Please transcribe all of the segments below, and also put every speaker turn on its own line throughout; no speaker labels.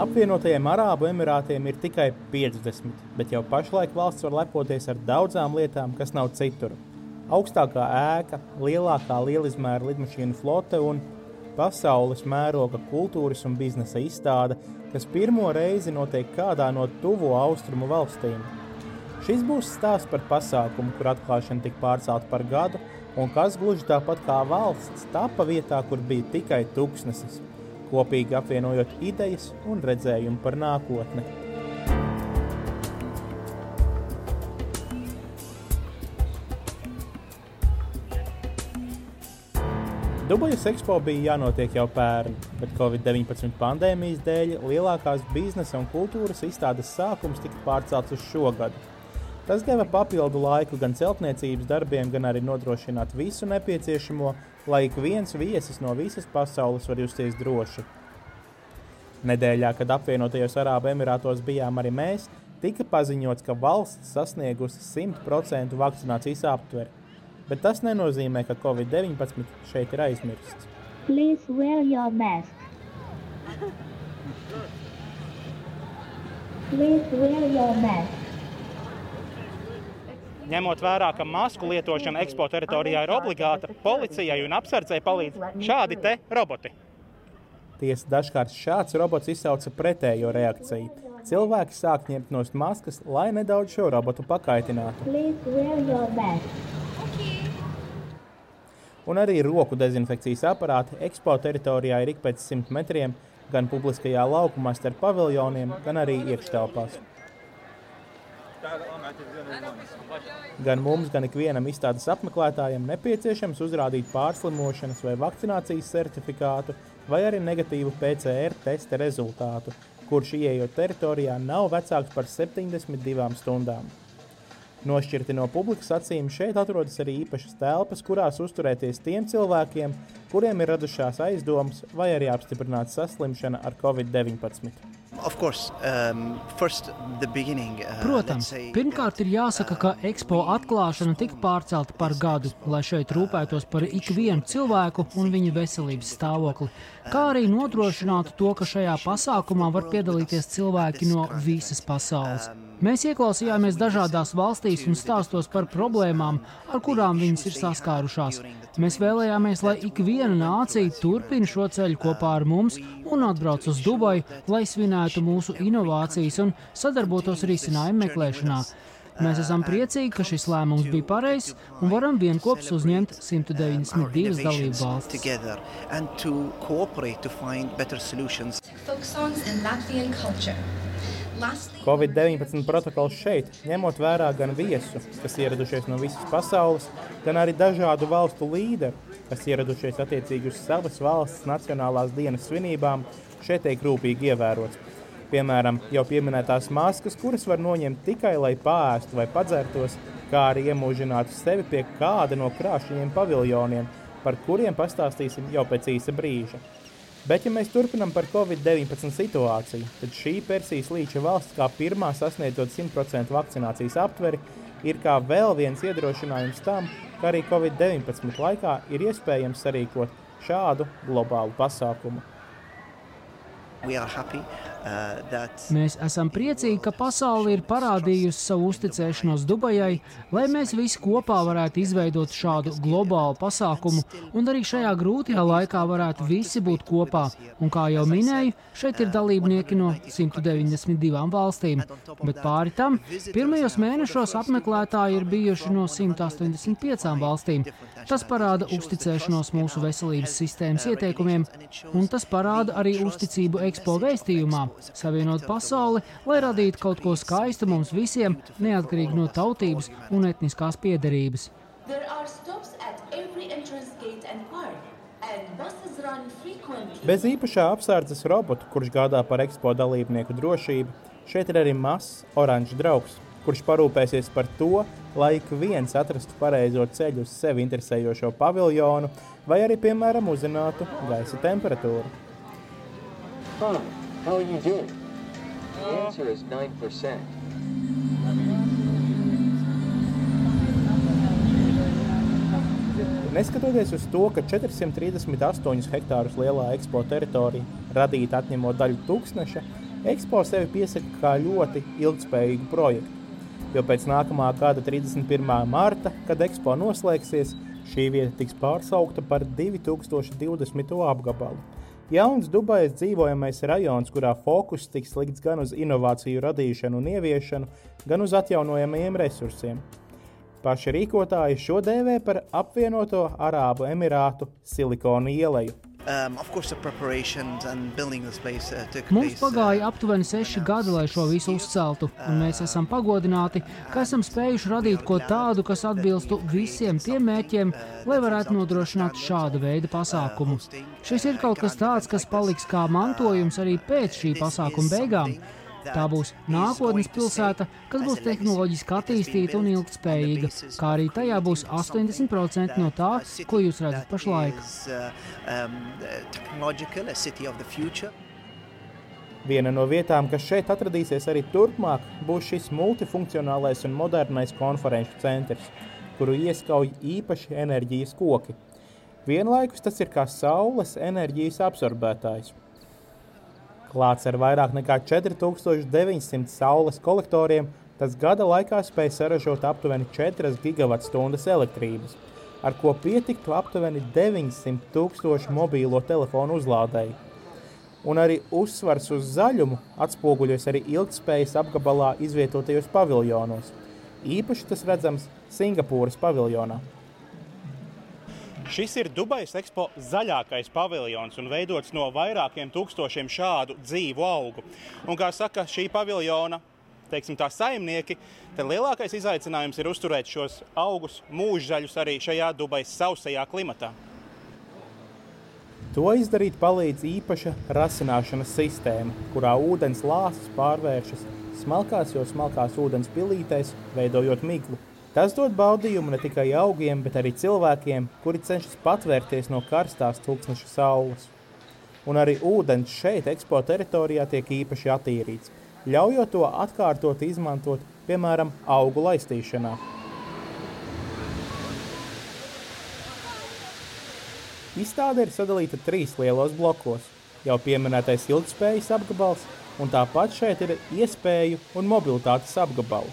Apvienotajiem Arābu Emirātiem ir tikai 50, bet jau pašlaik valsts var lepoties ar daudzām lietām, kas nav citur. Augstākā ēka, lielākā lielizmēra lidmašīnu flote un pasaules mēroga kultūras un biznesa izstāde, kas pirmo reizi notiek kādā no tuvo austrumu valstīm. Šis būs stāsts par pasākumu, kur atklāšana tika pārcelta par gadu, un kas gluži tāpat kā valsts tapa vietā, kur bija tikai tūkstnesis kopīgi apvienojot idejas un redzējumu par nākotni. Dubajas ekspo bija jānotiek jau pērn, bet Covid-19 pandēmijas dēļ lielākās biznesa un kultūras izstādes sākums tika pārcelts uz šo gadu. Tas deva papildu laiku gan celtniecības darbiem, gan arī nodrošināt visu nepieciešamo, lai ik viens viesis no visas pasaules var justies droši. Nedēļā, kad apvienotajos Arābu Emirātos bijām arī mēs, tika paziņots, ka valsts sasniegusi 100% vakcinācijas aptveri. Bet tas nenozīmē, ka Covid-19 šeit ir aizmirsts. Please wear your mask. Please wear your mask. Ņemot vērā, ka masku lietošana ekspo teritorijā ir obligāta, policijai un apsardzēji palīdz šādi te roboti. Tiesa dažkārt šāds robots izsauca pretējo reakciju. Cilvēki sāk ņemt no maskas, lai nedaudz šo robotu pakaitinātu. Un arī roku dezinfekcijas aparāti ekspo teritorijā ir ik pēc 100 metriem, gan publiskajā laukumā starp paviljoniem, gan arī iekštelpās. Gan mums, gan ikvienam izstādes apmeklētājam nepieciešams uzrādīt pārslimošanas vai vakcinācijas certifikātu vai arī negatīvu PCR testa rezultātu, kurš ieejot teritorijā nav vecāks par 72 stundām. Nošķirti no publikas acīm šeit atrodas arī īpašas telpas, kurās uzturēties tiem cilvēkiem, kuriem ir radušās aizdomas vai arī apstiprināta saslimšana ar covid-19.
Course, um,
uh, Protams, pirmkārt ir jāsaka, ka ekspo atklāšana tika pārcelta par gadu, lai šeit rūpētos par ikvienu cilvēku un viņa veselības stāvokli, kā arī nodrošinātu to, ka šajā pasākumā var piedalīties cilvēki no visas pasaules. Mēs ieklausījāmies dažādās valstīs un stāstos par problēmām, ar kurām viņas ir saskārušās. Mēs vēlējāmies, lai ik viena nācija turpina šo ceļu kopā ar mums un atbrauc uz Dubaju, lai svinētu mūsu inovācijas un sadarbotos risinājumu meklēšanā. Mēs esam priecīgi, ka šis lēmums bija pareizs un varam vienopus uzņemt 192 dalību valstis.
Covid-19 protokols šeit, ņemot vērā gan viesu, kas ieradušies no visas pasaules, gan arī dažādu valstu līderu, kas ieradušies attiecīgi uz savas valsts nacionālās dienas svinībām, šeit tiek rūpīgi ievērots. Piemēram, jau pieminētās maskas, kuras var noņemt tikai lai pāēstu vai padzertos, kā arī iemūžinātu sevi pie kāda no krāšņiem paviljoniem, par kuriem pastāstīsim jau pēc īsa brīža. Bet, ja mēs turpinām par Covid-19 situāciju, tad šī Persijas līča valsts, kā pirmā sasniedzot 100% vakcinācijas aptveri, ir kā vēl viens iedrošinājums tam, ka arī Covid-19 laikā ir iespējams sarīkot šādu globālu pasākumu.
Uh, mēs esam priecīgi, ka pasaule ir parādījusi savu uzticēšanos Dubajai, lai mēs visi kopā varētu izveidot šādu globālu pasākumu, un arī šajā grūtajā laikā varētu visi būt kopā. Un, kā jau minēju, šeit ir dalībnieki no 192 valstīm, bet pāri tam pirmajos mēnešos apmeklētāji ir bijuši no 185 valstīm. Tas parāda uzticēšanos mūsu veselības sistēmas ieteikumiem, un tas parāda arī uzticību ekspo vēstījumā - savienot pasauli, lai radītu kaut ko skaistu mums visiem, neatkarīgi no tautības un etniskās piedarības.
Bez īpašā apsardzes robotu, kurš gādā par ekspo dalībnieku drošību, šeit ir arī mazs oranžs draugs, kurš parūpēsies par to, lai ik viens atrastu pareizo ceļu uz sevi interesējošo paviljonu vai arī, piemēram, uzzinātu gaisa temperatūru. Huh, how are you doing? The answer is 9%. Neskatoties uz to, ka 438 hektārus lielā ekspo teritorija radīta atņemot daļu tūkstneša, Ekspo sevi piesaka kā ļoti ilgspējīgu projektu, jo pēc nākamā gada 31. marta, kad Expo noslēgsies, šī vieta tiks pārsaukta par 2020. apgabalu. Jauns Dubajas dzīvojamais rajons, kurā fokus tiks likts gan uz inovāciju radīšanu un ieviešanu, gan uz atjaunojamajiem resursiem. Paši rīkotāji šo dēvē par apvienoto Arābu Emirātu Silikonu ieleju. Um, course,
place, uh, Mums uh, pagāja aptuveni seši gadi, lai šo visu uzceltu, un mēs esam pagodināti, ka esam spējuši radīt ko tādu, kas atbilstu visiem tiem mērķiem, lai varētu nodrošināt šāda veida pasākumu. Šis ir kaut kas tāds, kas paliks kā mantojums arī pēc šī pasākuma beigām. Tā būs nākotnes pilsēta, kas būs tehnoloģiski attīstīta un ilgspējīga, kā arī tajā būs 80% no tā, ko jūs redzat pašlaik.
Viena no vietām, kas šeit atradīsies arī turpmāk, būs šis multifunkcionālais un modernais konferenču centrs, kuru ieskauj īpaši enerģijas koki. Vienlaikus tas ir kā saules enerģijas absorbētājs. Klāts ar vairāk nekā 4900 saules kolektoriem, tas gada laikā spēja saražot aptuveni 4 gigawatstundas elektrības, ar ko pietiktu aptuveni 900 tūkstošu mobīlo telefonu uzlādēju. Un arī uzsvars uz zaļumu atspoguļojas arī ilgspējas apgabalā izvietotajos paviljonos. Īpaši tas redzams Singapūras paviljonā. Šis ir Dubajas ekspo zaļākais paviljons un veidots no vairākiem tūkstošiem šādu dzīvu augu. Un, kā saka šī paviljona teiksim, tā saimnieki, tad lielākais izaicinājums ir uzturēt šos augus mūžzaļus arī šajā Dubajas sausajā klimatā. To izdarīt palīdz īpaša rasināšanas sistēma, kurā ūdens lāsas pārvēršas smalkās, jo smalkās ūdens pilītēs, veidojot miglu. Tas dod baudījumu ne tikai augiem, bet arī cilvēkiem, kuri cenšas patvērties no karstās tūkstneša saules. Un arī ūdens šeit, ekspo teritorijā, tiek īpaši attīrīts, ļaujot to atkārtot izmantot, piemēram, augu laistīšanā. Izstāde ir sadalīta trīs lielos blokos. Jau pieminētais ilgspējas apgabals, un tāpat šeit ir iespēju un mobilitātes apgabali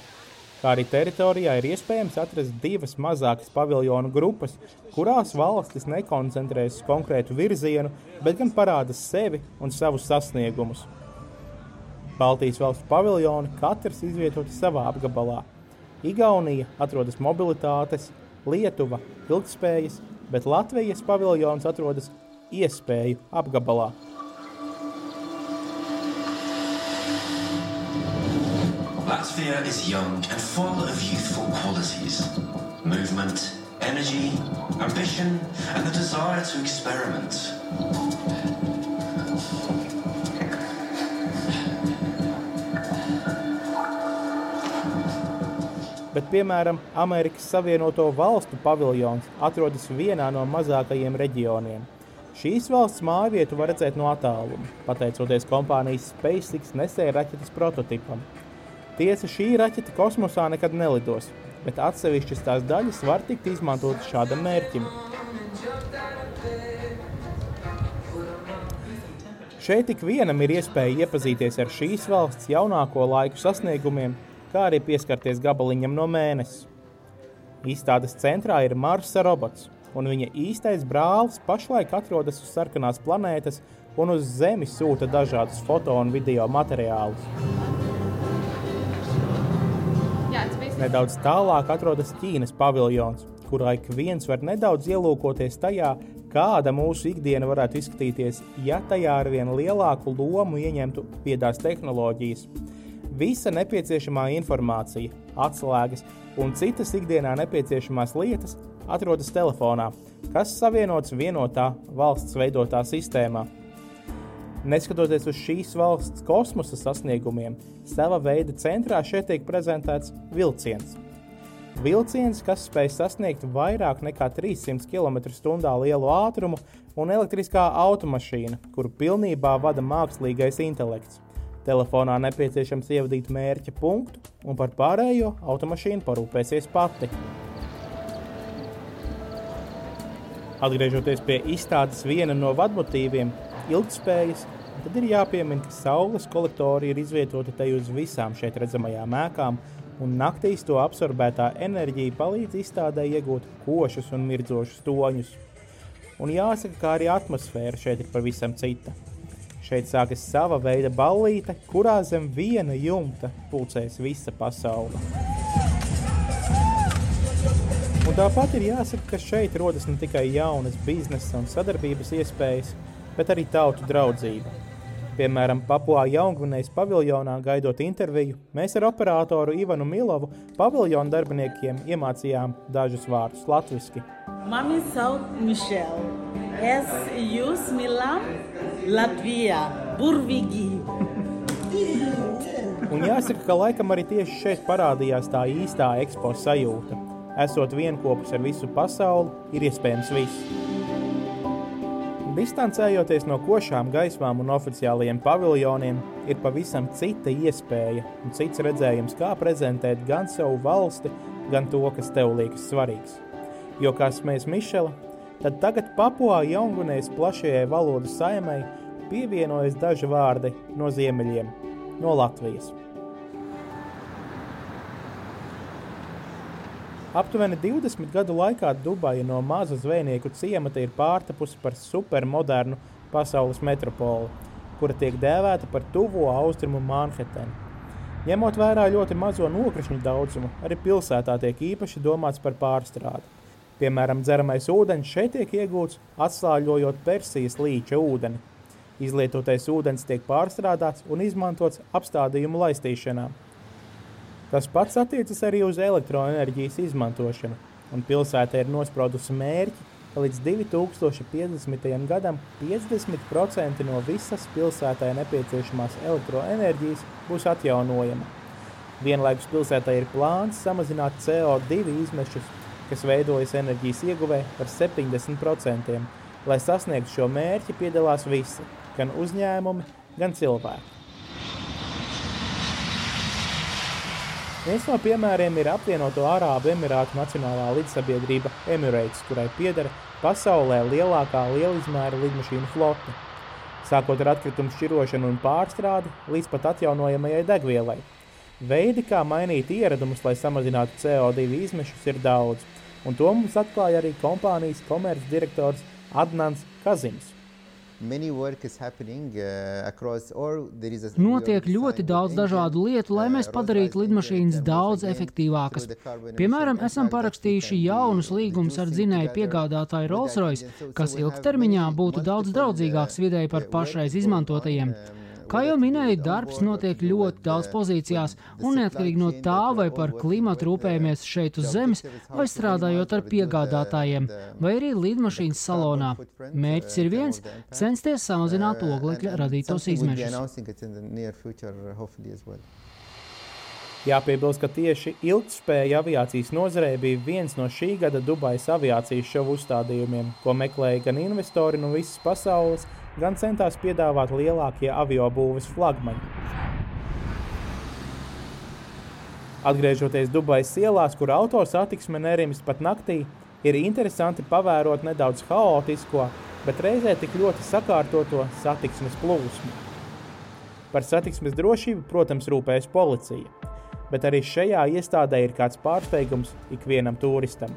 kā arī teritorijā ir iespējams atrast divas mazākas paviljonu grupas, kurās valstis nekoncentrējas uz konkrētu virzienu, bet gan parāda sevi un savus sasniegumus. Baltijas valstu paviljoni katrs izvietoti savā apgabalā. Igaunija atrodas mobilitātes, Lietuva ilgspējas, bet Latvijas paviljons atrodas iespēju apgabalā. Latvia is young and full of youthful qualities movement, energy, ambition, and the desire to experiment. Bet, piemēram, Amerikas Savienoto Valstu paviljons atrodas vienā no mazākajiem reģioniem. Šīs valsts mājvietu var redzēt no attāluma, pateicoties kompānijas SpaceX nesēja raķetes prototipam, Tiesa, šī raķete kosmosā nekad nelidos, bet atsevišķas tās daļas var tikt izmantotas šādam mērķim. Šeit ik vienam ir iespēja iepazīties ar šīs valsts jaunāko laiku sasniegumiem, kā arī pieskarties gabaliņam no mēnesis. Izstādes centrā ir Marsa robots, un viņa īstais brālis pašlaik atrodas uz sarkanās planētas un uz Zemes sūta dažādus foto un video materiālus. Nedaudz tālāk atrodas Ķīnas paviljons, kurā ik viens var nedaudz ielūkoties tajā, kāda mūsu ikdiena varētu izskatīties, ja tajā ar vien lielāku lomu ieņemtu viedās tehnoloģijas. Visa nepieciešamā informācija, atslēgas un citas ikdienā nepieciešamās lietas atrodas telefonā, kas savienots vienotā valsts veidotā sistēmā. Neskatoties uz šīs valsts kosmosa sasniegumiem, sava veida centrā šeit tiek prezentēts vilciens. Vilciens, kas spēj sasniegt vairāk nekā 300 km/h lielu ātrumu, un elektriskā automašīna, kuru pilnībā vada mākslīgais intelekts. Telefonā nepieciešams ievadīt mērķa punktu, un par pārējo automašīna parūpēsies pati. Atgriežoties pie izstādes viena no vadmotīviem, ilgspējas Tad ir jāpiemina, ka saules kolektori ir izvietoti te uz visām šeit redzamajām ēkām, un naktīs to absorbētā enerģija palīdz izstādē iegūt košus un mirdzošus toņus. Un jāsaka, ka arī atmosfēra šeit ir pavisam cita. Šeit sākas sava veida ballīte, kurā zem viena jumta pulcēs visa pasaule. Un tāpat ir jāsaka, ka šeit rodas ne tikai jaunas biznesa un sadarbības iespējas, bet arī tautu draudzība. Piemēram, Papua Jaungvinējas paviljonā gaidot interviju, mēs ar operatoru Ivanu Milovu paviljonu darbiniekiem iemācījām dažus vārdus latviski.
Mani sauc Mišela. Es jūs mīlam Latvijā, burvīgi.
Un jāsaka, ka laikam arī tieši šeit parādījās tā īstā ekspo sajūta esot vienopus ar visu pasauli, ir iespējams viss. Distancējoties no košām gaismām un oficiālajiem paviljoniem, ir pavisam cita iespēja un cits redzējums, kā prezentēt gan savu valsti, gan to, kas tev liekas svarīgs. Jo, kā smējas Mišela, tad tagad Papua Jaungunējas plašajai valodu saimai pievienojas daži vārdi no ziemeļiem, no Latvijas. Aptuveni 20 gadu laikā Dubaja no maza zvejnieku ciemata ir pārtapusi par supermodernu pasaules metropoli, kura tiek dēvēta par tuvo austrumu Manhattan. Ņemot vērā ļoti mazo nokrišņu daudzumu, arī pilsētā tiek īpaši domāts par pārstrādi. Piemēram, dzeramais ūdens šeit tiek iegūts atslāļojot Persijas līča ūdeni. Izlietotais ūdens tiek pārstrādāts un izmantots apstādījumu laistīšanā. Tas pats attiecas arī uz elektroenerģijas izmantošanu, un pilsēta ir nospraudusi mērķi, ka līdz 2050. gadam 50% no visas pilsētai nepieciešamās elektroenerģijas būs atjaunojama. Vienlaikus pilsētai ir plāns samazināt CO2 izmešus, kas veidojas enerģijas ieguvē par 70%. Lai sasniegtu šo mērķi, piedalās visi, gan uzņēmumi, gan cilvēki. Viens no piemēriem ir apvienoto Arābu Emirātu Nacionālā lidsabiedrība Emirates, kurai pieder pasaulē lielākā lielizmēra lidmašīnu flote. Sākot ar atkritumu šķirošanu un pārstrādi līdz pat atjaunojamajai degvielai. Veidi, kā mainīt ieradumus, lai samazinātu CO2 izmešus, ir daudz, un to mums atklāja arī kompānijas komercdirektors Adnans Kazims.
Uh, Notiek ļoti daudz dažādu lietu, lai mēs padarītu lidmašīnas daudz efektīvākas. Piemēram, esam parakstījuši jaunus līgumus ar dzinēju piegādātāju Rolls-Royce, kas ilgtermiņā būtu daudz draudzīgāks vidēji par pašreiz izmantotajiem. Kā jau minēju, darbs notiek ļoti daudz pozīcijās, un neatkarīgi no tā, vai par klimatu rūpējamies šeit uz zemes, vai strādājot ar piegādātājiem, vai arī lidmašīnas salonā. Mērķis ir viens - censties samazināt oglekļa radītos izmešus.
Jāpiebilst, ka tieši ilgspēja aviācijas nozarē bija viens no šī gada Dubajas aviācijas šovu uzstādījumiem, ko meklēja gan investori no visas pasaules, gan centās piedāvāt lielākie aviobūves flagmaņi. Atgriežoties Dubajas ielās, kur autosatiksme nerimst pat naktī, ir interesanti pavērot nedaudz haotisko, bet reizē tik ļoti sakārtoto satiksmes plūsmu. Par satiksmes drošību, protams, rūpējas policija bet arī šajā iestādē ir kāds pārsteigums ikvienam turistam.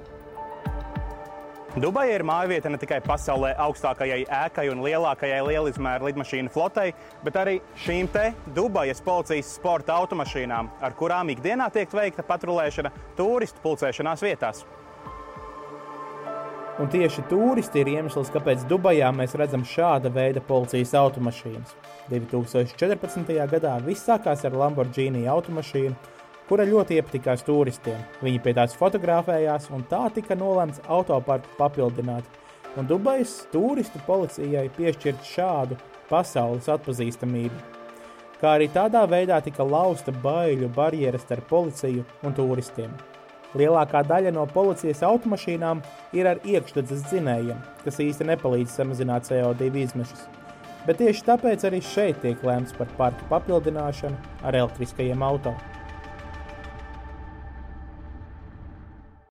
Dubaja ir mājvieta ne tikai pasaulē augstākajai ēkai un lielākajai lielizmēra lidmašīnu flotei, bet arī šīm te Dubajas policijas sporta automašīnām, ar kurām ikdienā tiek veikta patrulēšana turistu pulcēšanās vietās.
Un tieši turisti ir iemesls, kāpēc Dubajā mēs redzam šāda veida policijas automašīnas. 2014. gadā viss sākās ar Lamborghini automašīnu, kura ļoti iepatikās turistiem. Viņi pie tās fotografējās, un tā tika nolemts autoparku papildināt. Un Dubajas turistu policijai piešķirt šādu pasaules atpazīstamību. Kā arī tādā veidā tika lausta baiļu barjeras starp policiju un turistiem. Lielākā daļa no policijas automašīnām ir ar iekšdedzes dzinējiem, kas īsti nepalīdz samazināt CO2 izmešus. Bet tieši tāpēc arī šeit tiek lēmts par parku papildināšanu ar elektriskajiem automašīnām.